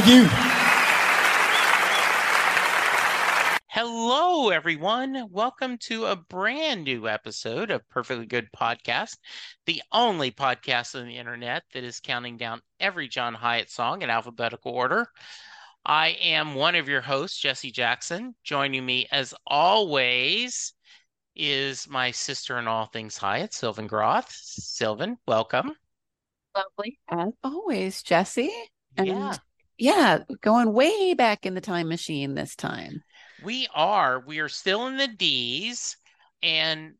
Thank you. Hello, everyone. Welcome to a brand new episode of Perfectly Good Podcast, the only podcast on the internet that is counting down every John Hiatt song in alphabetical order. I am one of your hosts, Jesse Jackson. Joining me, as always, is my sister in all things Hiatt, Sylvan Groth. Sylvan, welcome. Lovely as always, Jesse. And Yeah. Yeah, going way back in the time machine this time. We are. We are still in the D's, and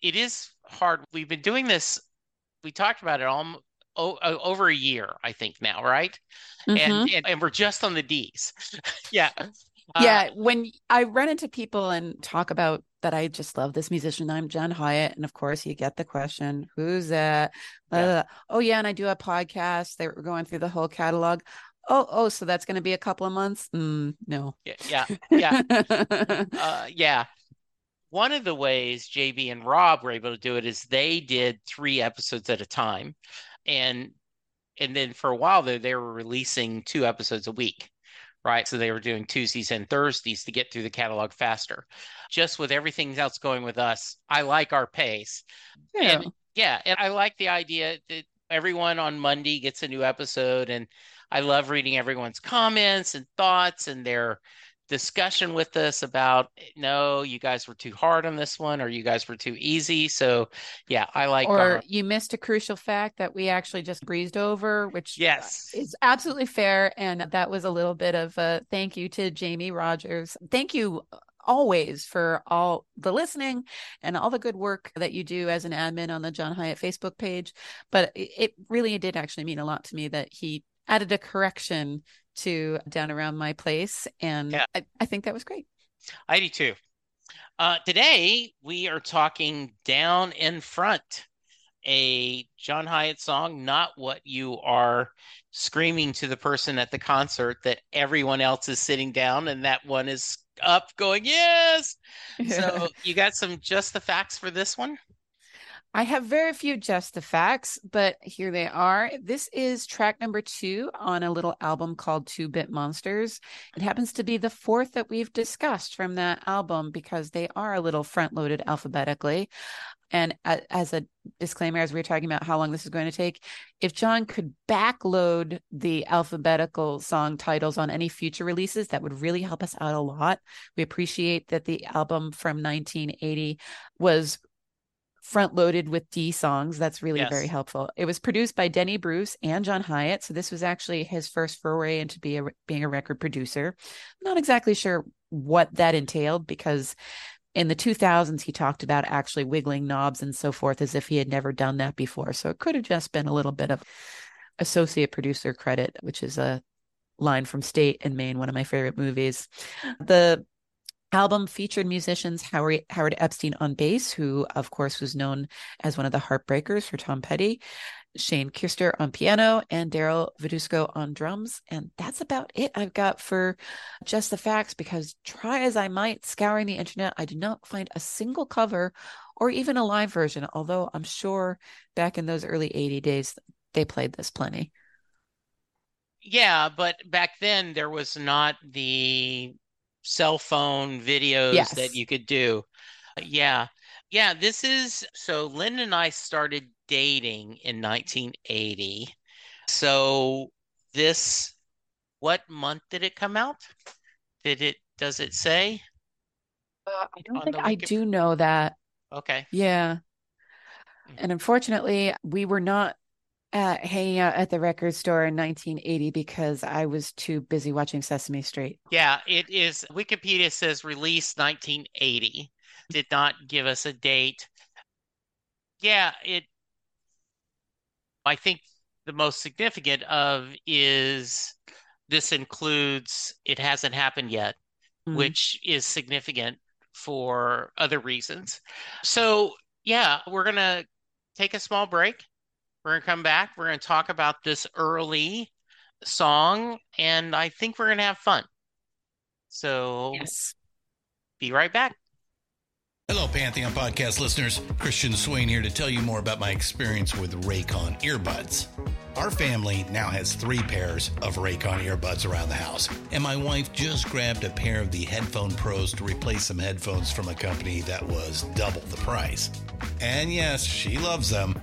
it is hard. We've been doing this. We talked about it all o- o- over a year, I think now, right? Mhm. And, and and we're just on the D's. yeah. Uh, yeah, when I run into people and talk about that, I just love this musician. I'm John Hiatt, and of course, you get the question, "Who's that?" Yeah. Uh, oh yeah, and I do a podcast. They were going through the whole catalog. Oh, oh, so that's going to be a couple of months? Mm, no. yeah. Yeah. Yeah. Uh, yeah. One of the ways JB and Rob were able to do it is they did three episodes at a time, and and then for a while there they were releasing two episodes a week, right? So they were doing Tuesdays and Thursdays to get through the catalog faster. Just with everything else going with us, I like our pace. Yeah. And yeah, and I like the idea that everyone on Monday gets a new episode, and I love reading everyone's comments and thoughts and their discussion with us about no, you guys were too hard on this one, or you guys were too easy. So yeah, I like or our you missed a crucial fact that we actually just breezed over, which uh, yes. is absolutely fair. And that was a little bit of a thank you to Jamie Rogers. Thank you always for all the listening and all the good work that you do as an admin on the John Hiatt Facebook page. But it it really did actually mean a lot to me that he added a correction to down around my place. And Yeah. I, I think that was great. I do too. Uh, today we are talking down in front, a John Hiatt song, not what you are screaming to the person at the concert that everyone else is sitting down and that one is up going, yes. So you got some just the facts for this one? I have very few just the facts, but here they are. This is track number two on a little album called Two Bit Monsters. It happens to be the fourth that we've discussed from that album because they are a little front loaded alphabetically. And as a disclaimer, as we were talking about how long this is going to take, if John could backload the alphabetical song titles on any future releases, that would really help us out a lot. We appreciate that the album from 1980 was front loaded with D songs. That's really Yes. very helpful. It was produced by Denny Bruce and John Hiatt. So this was actually his first foray into be a, being a record producer. I'm Not exactly sure what that entailed because in the 2000s he talked about actually wiggling knobs and so forth as if he had never done that before. So it could have just been a little bit of associate producer credit, which is a line from State and Main, one of my favorite movies. The album featured musicians Howard, Howard Epstein on bass, who, of course, was known as one of the Heartbreakers for Tom Petty, Shane Keister on piano, and Darrell Verdusco on drums. And that's about it I've got for just the facts because try as I might scouring the internet, I did not find a single cover or even a live version, although I'm sure back in those early 80 days, they played this plenty. Yeah, but back then there was not the cell phone videos Yes. that you could do. Yeah. Yeah, this is so Lynn and I started dating in 1980. So this what month did it come out? Did it does it say? Uh, I don't think I do know that. Okay. Yeah. Mm. And unfortunately, we were not uh, hanging out at the record store in 1980 because I was too busy watching Sesame Street. Yeah, it is. Wikipedia says release 1980. Did not give us a date. Yeah, it. I think the most significant of is this includes it hasn't happened yet, Mm. which is significant for other reasons. So, yeah, we're gonna take a small break. We're gonna come back. We're gonna talk about this early song, and I think we're gonna have fun. So, Yes. be right back. Hello, Pantheon podcast listeners. Christian Swain here to tell you more about my experience with Raycon earbuds. Our family now has three pairs of Raycon earbuds around the house, and my wife just grabbed a pair of the Headphone Pros to replace some headphones from a company that was double the price. And yes, she loves them.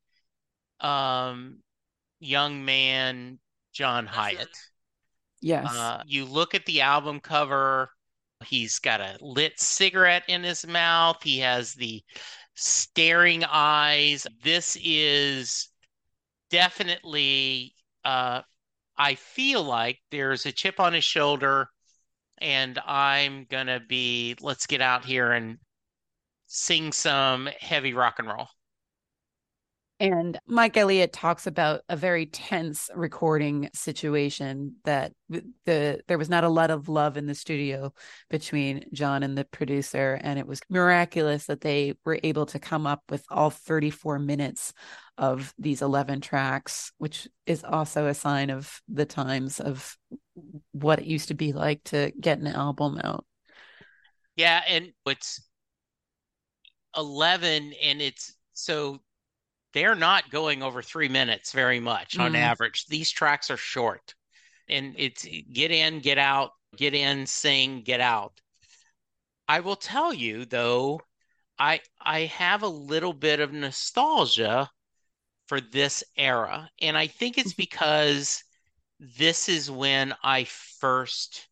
um young man John Hiatt. Yes. Uh, you look at the album cover, he's got a lit cigarette in his mouth. He has the staring eyes. This is definitely, uh, I feel like there's a chip on his shoulder, and I'm gonna be, let's get out here and sing some heavy rock and roll. And Mike Elliott talks about a very tense recording situation that the there was not a lot of love in the studio between John and the producer and it was miraculous that they were able to come up with all 34 minutes of these 11 tracks which is also a sign of the times of what it used to be like to get an album out. Yeah, and it's 11 and it's so they're not going over 3 minutes very much on Mm. average. These tracks are short. And it's get in, get out, get in, sing, get out. I will tell you though, I I have a little bit of nostalgia for this era. And I think it's because this is when I first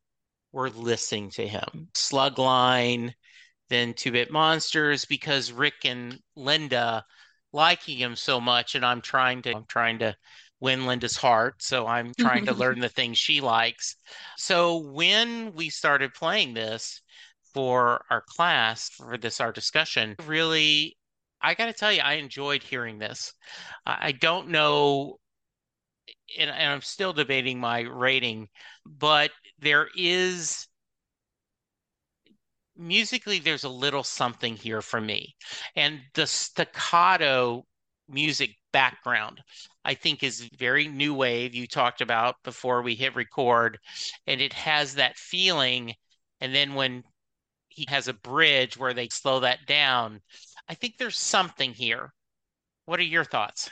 were listening to him. Slugline, then Two Bit Monsters, because Rick and Linda liking him so much, and I'm trying to I'm trying to win Linda's heart. So I'm trying to learn the things she likes. So when we started playing this for our class, for this our discussion, really I got to tell you, I enjoyed hearing this. I I don't know, and, and I'm still debating my rating, but there is musically, there's a little something here for me. And the staccato music background, I think, is very new wave. You talked about before we hit record, and it has that feeling. And then when he has a bridge where they slow that down, I think there's something here. What are your thoughts?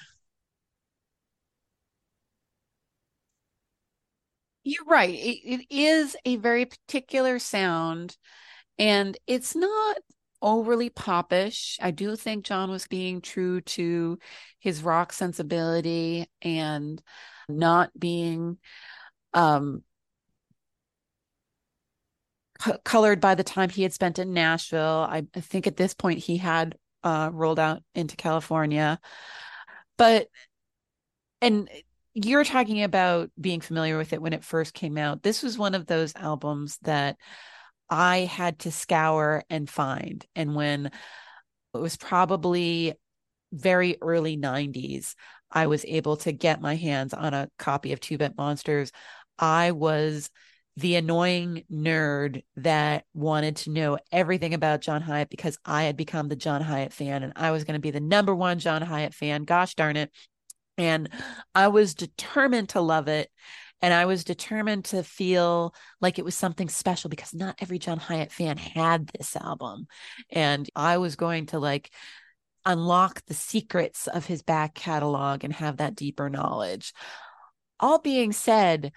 You're right. It, it is a very particular sound, and it's not overly popish. I do think John was being true to his rock sensibility and not being um co- colored by the time he had spent in Nashville. I, I think at this point he had uh rolled out into California. But and you're talking about being familiar with it when it first came out. This was one of those albums that I had to scour and find. And when it was probably very early 90s, I was able to get my hands on a copy of Two Bit Monsters. I was the annoying nerd that wanted to know everything about John Hiatt because I had become the John Hiatt fan and I was going to be the number one John Hiatt fan. Gosh darn it. And I was determined to love it. And I was determined to feel like it was something special because not every John Hiatt fan had this album. And I was going to like unlock the secrets of his back catalog and have that deeper knowledge. All being said,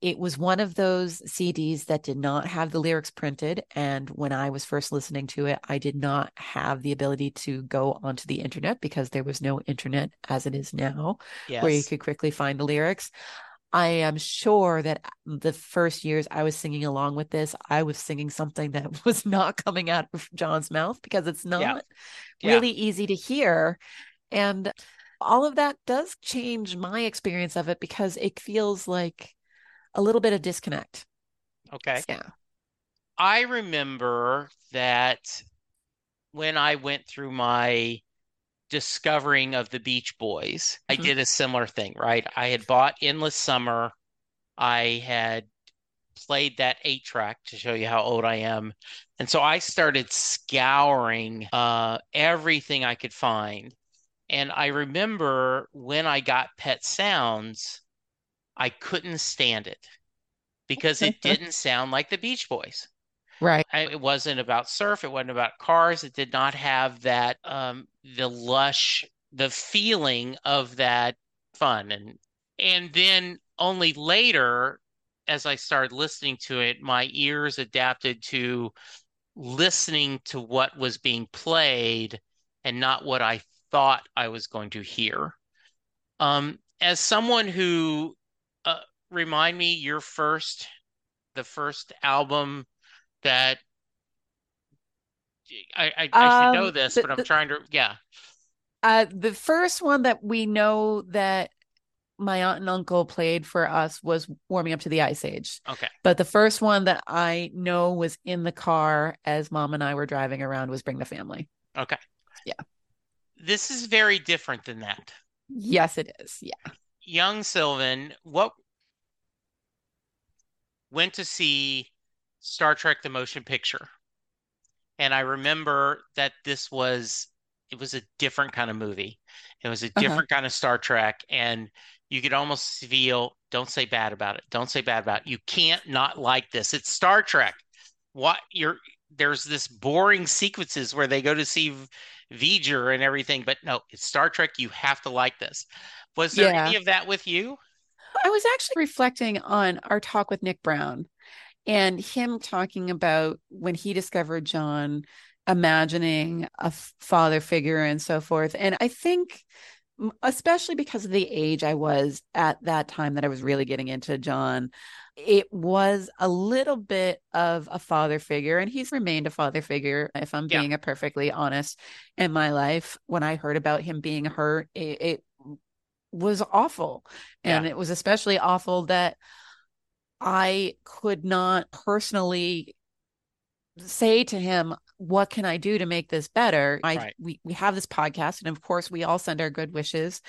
it was one of those CDs that did not have the lyrics printed. And when I was first listening to it, I did not have the ability to go onto the internet because there was no internet as it is now, where you could quickly find the lyrics. I am sure that the first years I was singing along with this, I was singing something that was not coming out of John's mouth because it's not Yeah. really easy to hear. And all of that does change my experience of it because it feels like a little bit of disconnect. Okay. Yeah. I remember that when I went through my discovering of the Beach Boys, I Mhm. did a similar thing, right? I had bought Endless Summer. I had played that eight track to show you how old I am. And so I started scouring uh, everything I could find. And I remember when I got Pet Sounds, I couldn't stand it because it didn't sound like the Beach Boys. Right. I, it wasn't about surf. It wasn't about cars. It did not have that um the lush, the feeling of that fun and and then only later, as I started listening to it, my ears adapted to listening to what was being played and not what I thought I was going to hear. Um, as someone who uh, remind me your first, the first album that I I, I should know Um, this, the- but I'm the- trying to yeah. Uh, the first one that we know that my aunt and uncle played for us was Warming Up to the Ice Age. Okay. But the first one that I know was in the car as mom and I were driving around was Bring the Family. Okay. Yeah. This is very different than that. Yes, it is. Yeah. Young Sylvan, what went to see Star Trek the motion picture. And I remember that this was it was a different kind of movie. It was a Uh-huh. different kind of Star Trek and you could almost feel don't say bad about it. Don't say bad about it. You can't not like this. It's Star Trek. What you're there's this boring sequences where they go to see V'ger and everything, but no, it's Star Trek. You have to like this. Was there Yeah. any of that with you? I was actually reflecting on our talk with Nick Brown and him talking about when he discovered John, imagining a father figure and so forth. And I think, especially because of the age I was at that time that I was really getting into John, it was a little bit of a father figure. And he's remained a father figure, if I'm Yeah. being a perfectly honest, in my life. When I heard about him being hurt, it, it was awful. And Yeah. it was especially awful that I could not personally say to him, what can I do to make this better? I Right. we we have this podcast and of course we all send our good wishes.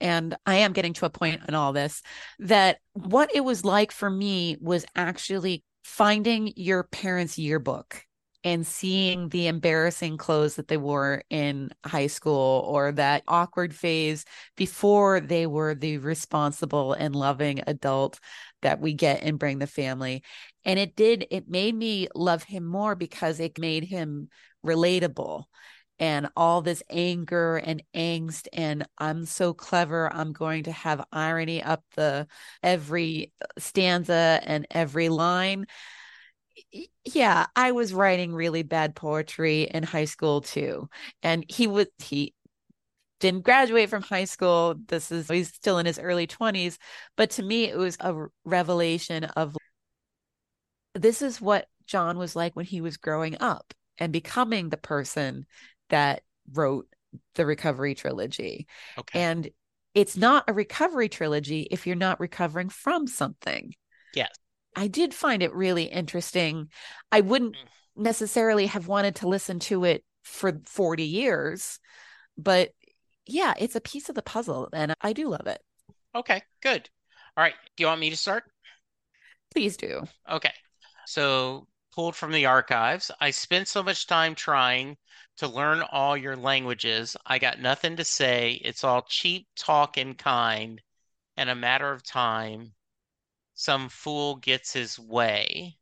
And I am getting to a point in all this that what it was like for me was actually finding your parents' yearbook and seeing the embarrassing clothes that they wore in high school or that awkward phase before they were the responsible and loving adult that we get and bring the family. And it did, it made me love him more because it made him relatable and all this anger and angst and i'm so clever i'm going to have irony up the every uh, stanza and every line yeah i was writing really bad poetry in high school too and he was he didn't graduate from high school this is he's still in his early 20s but to me it was a revelation of this is what john was like when he was growing up and becoming the person that wrote the recovery trilogy Okay. and it's not a recovery trilogy if you're not recovering from something. Yes. I did find it really interesting. I wouldn't Mm. necessarily have wanted to listen to it for 40 years, but yeah, it's a piece of the puzzle and I do love it. Okay, good. All right. Do you want me to start? Please do. Okay. So, pulled from the archives, I spent so much time trying to learn all your languages. I got nothing to say. It's all cheap talk and kind, and a matter of time, some fool gets his way.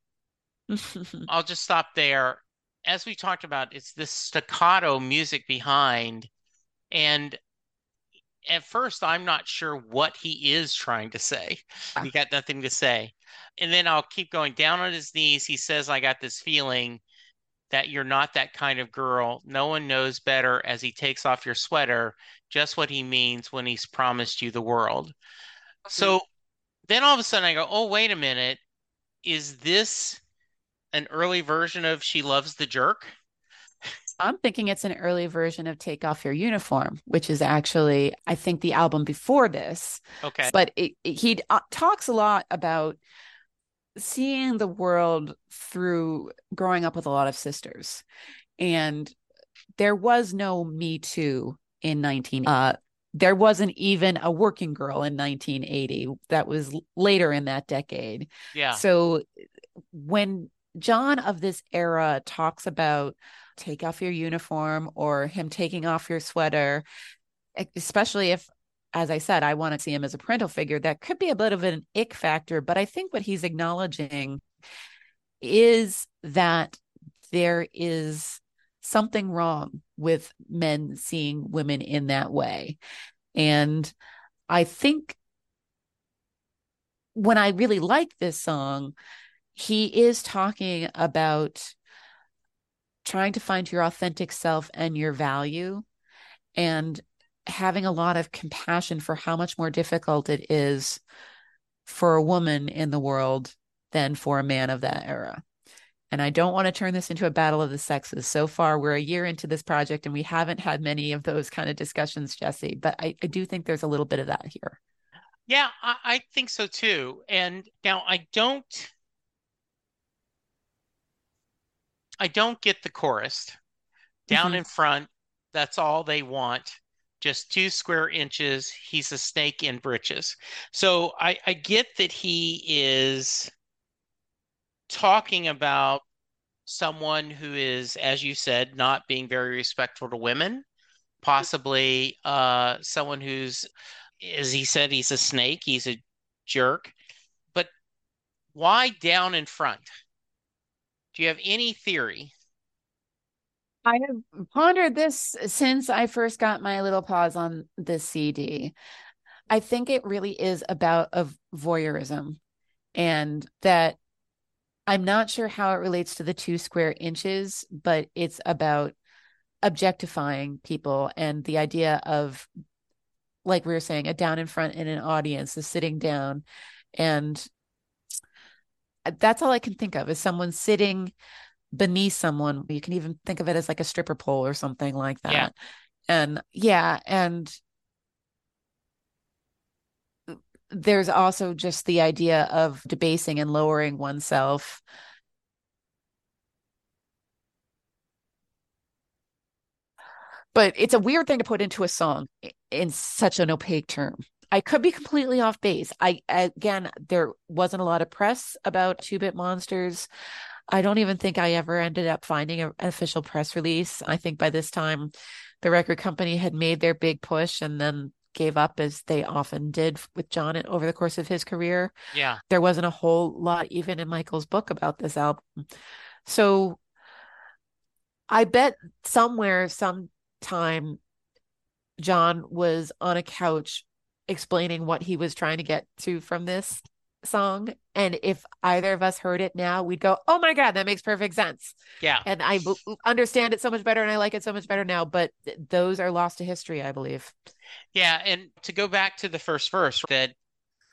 I'll just stop there. As we talked about, it's this staccato music behind, and at first I'm not sure what he is trying to say. Ah. He got nothing to say. And then I'll keep going down on his knees. He says, I got this feeling that you're not that kind of girl. No one knows better as he takes off your sweater, just what he means when he's promised you the world. So then all of a sudden I go, oh, wait a minute. Is this an early version of She Loves the Jerk? I'm thinking it's an early version of Take Off Your Uniform, which is actually, I think, the album before this. Okay. But it, it- he uh, talks a lot about seeing the world through growing up with a lot of sisters. And there was no Me Too in 19. Uh, there wasn't even a working girl in 1980. That was later in that decade. Yeah. So when John of this era talks about take off your uniform or him taking off your sweater, especially if, as I said, I want to see him as a parental figure, that could be a bit of an ick factor. But I think what he's acknowledging is that there is something wrong with men seeing women in that way. And I think when I really like this song, he is talking about trying to find your authentic self and your value and having a lot of compassion for how much more difficult it is for a woman in the world than for a man of that era. And I don't want to turn this into a battle of the sexes. So far, we're a year into this project and we haven't had many of those kind of discussions, Jesse. But I, I do think there's a little bit of that here. Yeah, I, I think so too. And now I don't I don't get the chorus. Down Mhm. in front, that's all they want. Just two square inches. He's a snake in breeches. So I, I get that he is talking about someone who is, as you said, not being very respectful to women, possibly uh, someone who's, as he said, he's a snake, he's a jerk. But why down in front? Do you have any theory? I have pondered this since I first got my little paws on this CD. I think it really is about of voyeurism and that I'm not sure how it relates to the two square inches, but it's about objectifying people and the idea of like we were saying a down in front in an audience is sitting down and that's all I can think of is someone sitting beneath someone. You can even think of it as like a stripper pole or something like that. Yeah. And yeah, and there's also just the idea of debasing and lowering oneself. But it's a weird thing to put into a song in such an opaque term. I could be completely off base. I again, there wasn't a lot of press about Two Bit Monsters. I don't even think I ever ended up finding a, an official press release. I think by this time, the record company had made their big push and then gave up, as they often did with John over the course of his career. Yeah. There wasn't a whole lot, even in Michael's book, about this album. So I bet somewhere, sometime, John was on a couch explaining what he was trying to get to from this song and if either of us heard it now we'd go oh my god that makes perfect sense Yeah. and i b- understand it so much better and i like it so much better now but th- those are lost to history i believe Yeah. And to go back to the first verse, that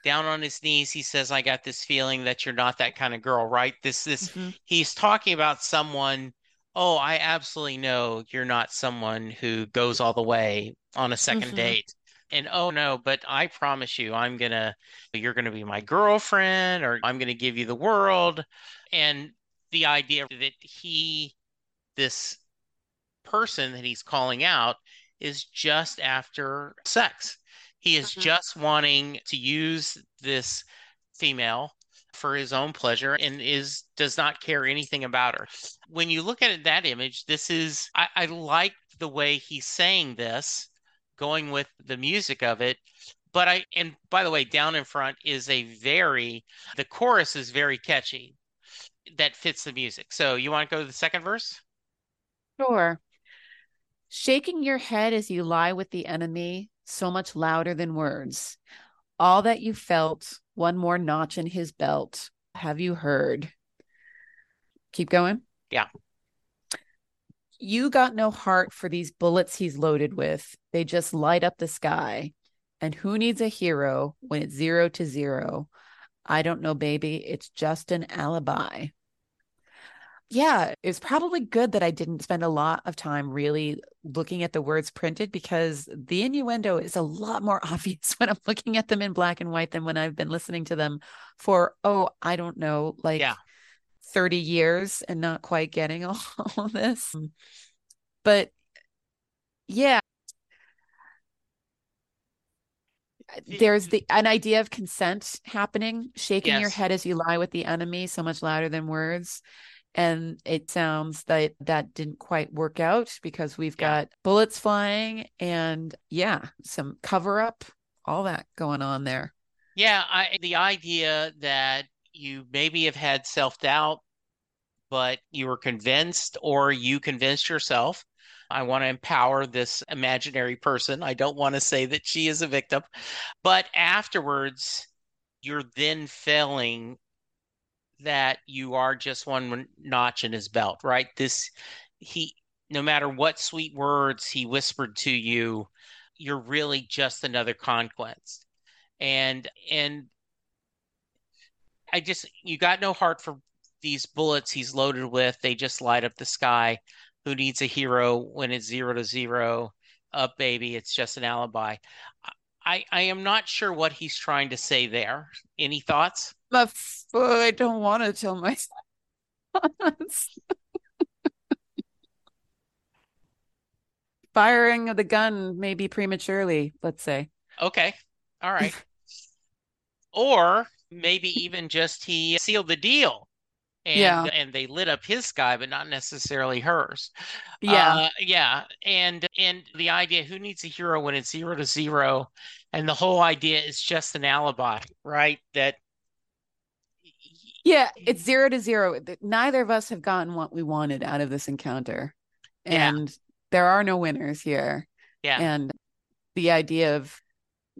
down on his knees, he says, I got this feeling that you're not that kind of girl, right? This, this, Mhm. he's talking about someone. Oh, I absolutely know you're not someone who goes all the way on a 2nd Mhm. date. And oh no, but I promise you, I'm gonna, you're gonna be my girlfriend, or I'm gonna give you the world. And the idea that he, this person that he's calling out, is just after sex. He is Mhm. just wanting to use this female for his own pleasure and is does not care anything about her. When you look at it, that image, this is I, I like the way he's saying this, going with the music of it. But I and by the way, down in front is a very the chorus is very catchy that fits the music. So you want to go to the second verse? sure shaking your head as you lie with the enemy so much louder than words all that you felt one more notch in his belt have you heard keep going Yeah. You got no heart for these bullets he's loaded with. They just light up the sky. And who needs a hero when it's zero to zero? I don't know baby. It's just an alibi. Yeah, it's probably good that I didn't spend a lot of time really looking at the words printed because the innuendo is a lot more obvious when I'm looking at them in black and white than when I've been listening to them for, oh, I don't know, like Yeah. 30 years and not quite getting all, all this. Mm. But yeah, uh, there's the an idea of consent happening, shaking your head as you lie with the enemy so much louder than words. And it sounds that that didn't quite work out because we've Yeah. got bullets flying and yeah, some cover up, all that going on there. Yeah, I the idea that you maybe have had self-doubt, but you were convinced or you convinced yourself. I want to empower this imaginary person. I don't want to say that she is a victim, but afterwards, you're then failing that you are just one notch in his belt, right? This, he, no matter what sweet words he whispered to you, you're really just another conquest. And, and I just, you got no heart for these bullets he's loaded with. They just light up the sky. Who needs a hero when it's zero to zero? Up, baby. It's just an alibi. I, I am not sure what he's trying to say there. Any thoughts? I don't want to tell my Firing of the gun maybe prematurely, let's say. Okay. All right. Or maybe even just he sealed the deal and Yeah. and they lit up his sky, but not necessarily hers. Yeah. Uh, yeah. And and the idea who needs a hero when it's zero to zero, and the whole idea is just an alibi, right? That Yeah, it's zero to zero. Neither of us have gotten what we wanted out of this encounter. Yeah. and there are no winners here. Yeah. And the idea of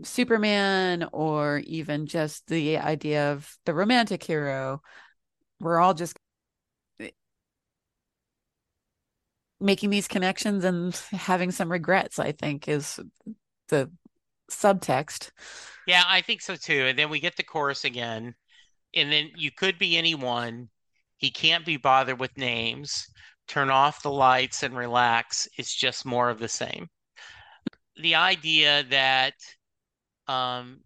Superman or even just the idea of the romantic hero, we're all just making these connections and having some regrets, I think, is the subtext. Yeah, I think so too. And then we get the chorus again. And then you could be anyone. He can't be bothered with names. Turn off the lights and relax. It's just more of the same. The idea that um,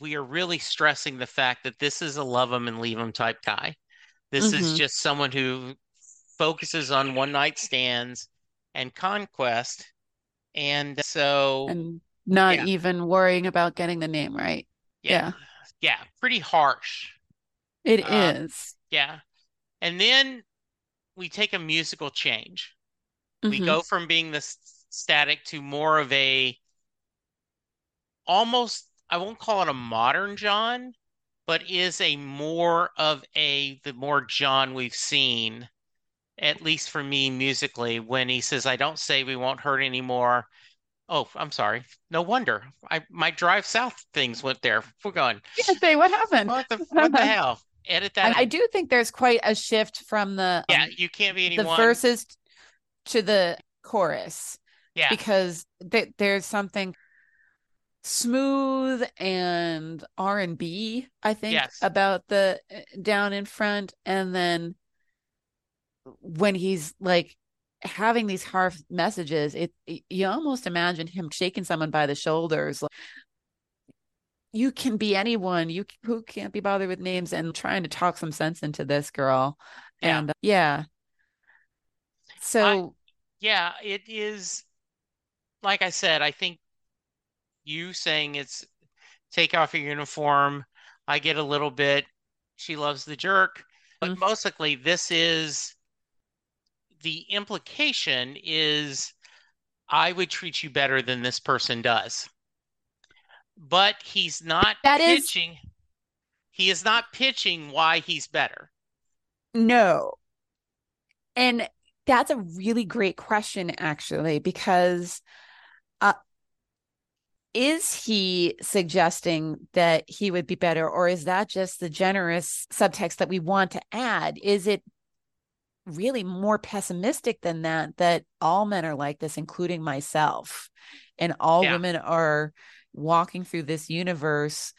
we are really stressing the fact that this is a love him and leave him type guy. This is Mhm. just someone who focuses on one night stands and conquest. And so, And not Yeah. even worrying about getting the name right. yeah, yeah, pretty harsh. It Uh, is. Yeah. And then we take a musical change. We Mhm. go from being this static to more of a almost, I won't call it a modern John, but is a more of a the more John we've seen, at least for me musically, when he says, I don't say we won't hurt anymore. Oh, I'm sorry. No wonder. I my drive south things went there. We're going, say what happened. what the what the hell? Edit that And I do think there's quite a shift from the Yeah, um, you can't be the anyone. verses to the chorus Yeah. because th- there's something smooth and R&B I think Yes. about the uh, down in front and then when he's like having these harsh messages it, it- you almost imagine him shaking someone by the shoulders like you can be anyone you who can't be bothered with names and trying to talk some sense into this girl Yeah. and uh, yeah so Yeah, it is. Like I said, I think you saying it's take off your uniform. I get a little bit. She loves the jerk, but Mhm. mostly this is the implication is I would treat you better than this person does. But he's not That is- pitching. He is not pitching why he's better. No. And that's a really great question, actually, because is he suggesting that he would be better, or is that just the generous subtext that we want to add? Is it really more pessimistic than that, that all men are like this, including myself, and all Yeah. women are walking through this universe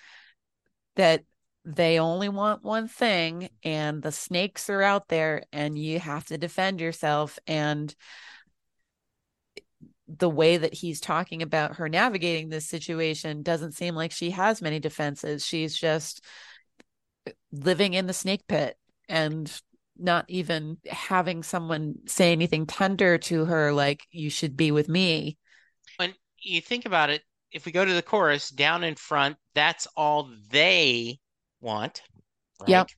that they only want one thing and the snakes are out there and you have to defend yourself and the way that he's talking about her navigating this situation doesn't seem like she has many defenses she's just living in the snake pit and not even having someone say anything tender to her like you should be with me when you think about it, if we go to the chorus down in front, that's all they want, right? Yep.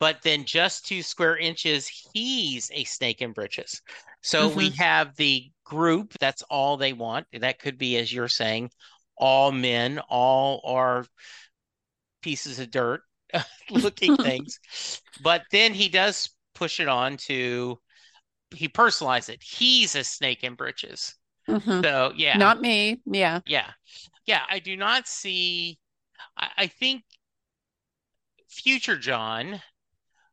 But then just two square inches, he's a snake in britches. So we have the group, that's all they want. That could be, as you're saying, all men, all are pieces of dirt looking things. But then he does push it on to, he personalized it. He's a snake in britches. Mhm. So yeah. not me yeah Yeah. Yeah, I do not see I, I think future John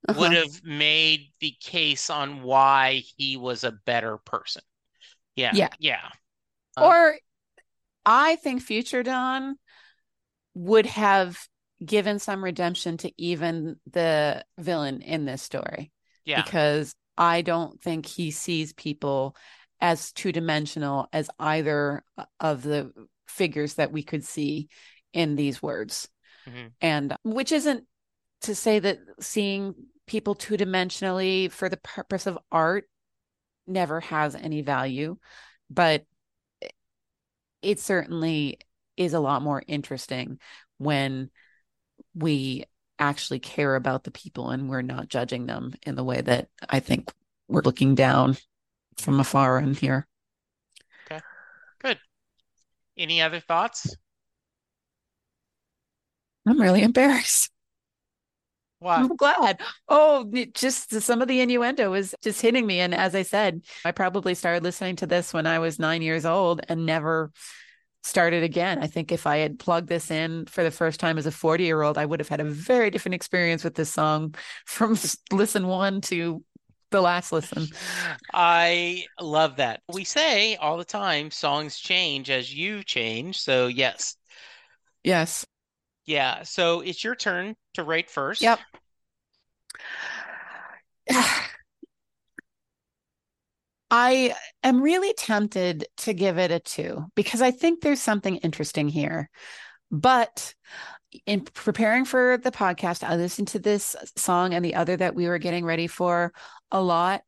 would Uh-huh. have made the case on why he was a better person. Yeah. Yeah. Yeah. Um, or I think future Don would have given some redemption to even the villain in this story Yeah. because I don't think he sees people as two dimensional as either of the figures that we could see in these words. Mhm. And which isn't to say that seeing people two dimensionally for the purpose of art never has any value, but it certainly is a lot more interesting when we actually care about the people and we're not judging them in the way that I think we're looking down from afar in here. Okay. Good. Any other thoughts? I'm really embarrassed. I'm glad. Oh, just some of the innuendo was just hitting me. And as I said, I probably started listening to this when I was nine years old and never started again. I think if I had plugged this in for the first time as a 40 year old, I would have had a very different experience with this song from listen one to the last listen. I love that. We say all the time songs change as you change. So, yes. Yes. Yeah. So it's your turn to rate first. Yep. I am really tempted to give it a two because I think there's something interesting here. But in preparing for the podcast, I listened to this song and the other that we were getting ready for a lot.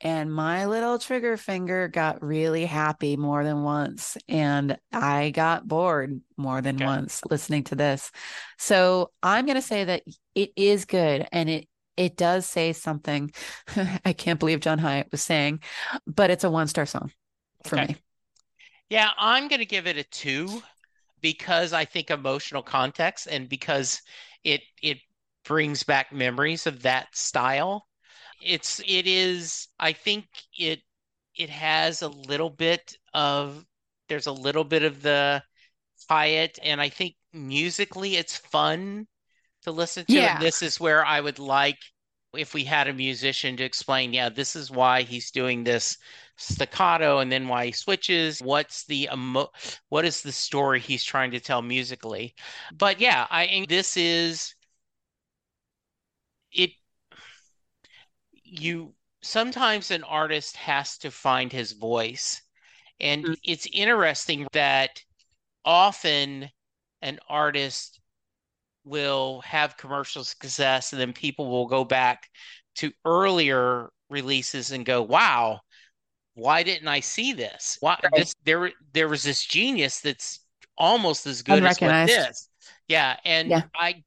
And my little trigger finger got really happy more than once. And I got bored more than Okay. once listening to this. So I'm going to say that it is good and it it does say something. I can't believe John Hiatt was saying, but it's a one star song for Okay. me. Yeah, I'm going to give it a two because I think emotional context and because it it brings back memories of that style. It's it is I think it it has a little bit of there's a little bit of the Hiatt and I think musically it's fun to listen to. Yeah. And this is where I would like if we had a musician to explain, yeah, this is why he's doing this staccato and then why he switches. What's the emo what is the story he's trying to tell musically? But yeah, I this is it you sometimes an artist has to find his voice. And Mhm. it's interesting that often an artist will have commercial success and then people will go back to earlier releases and go, wow, why didn't I see this? Why Right. this there there was this genius that's almost as good as this. Yeah, and Yeah. I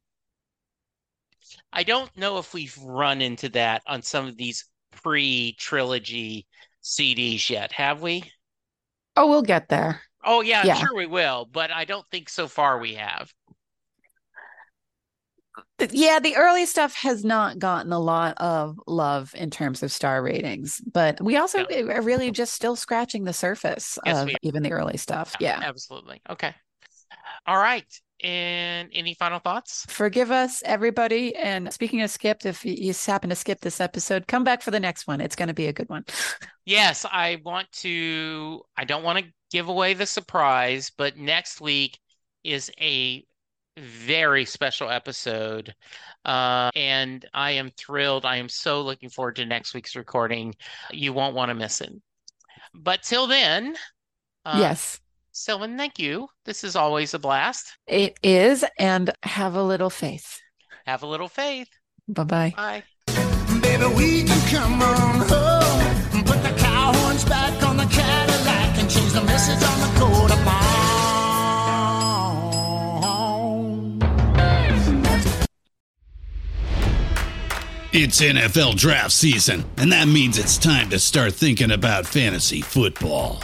I don't know if we've run into that on some of these pre-trilogy CDs yet, have we? Oh, we'll get there. Oh yeah, I'm Yeah. sure we will, but I don't think so far we have. Yeah, the early stuff has not gotten a lot of love in terms of star ratings, but we also are really just still scratching the surface Yes, of even the early stuff. Yeah. Absolutely. Okay. All right. And any final thoughts? Forgive us, everybody. And speaking of skipped, if you happen to skip this episode, come back for the next one. It's going to be a good one. Yes, I want to, I don't want to give away the surprise, but next week is a very special episode. Uh, and I am thrilled. I am so looking forward to next week's recording. You won't want to miss it. But till then, uh, yes, Sylvan, thank you. This is always a blast. it is. And have a little faith. Have a little faith. Bye bye. Bye. Baby, we can come on home put the cow horns back on the Cadillac and change the message on the coat of. It's NFL draft season, and that means it's time to start thinking about fantasy football.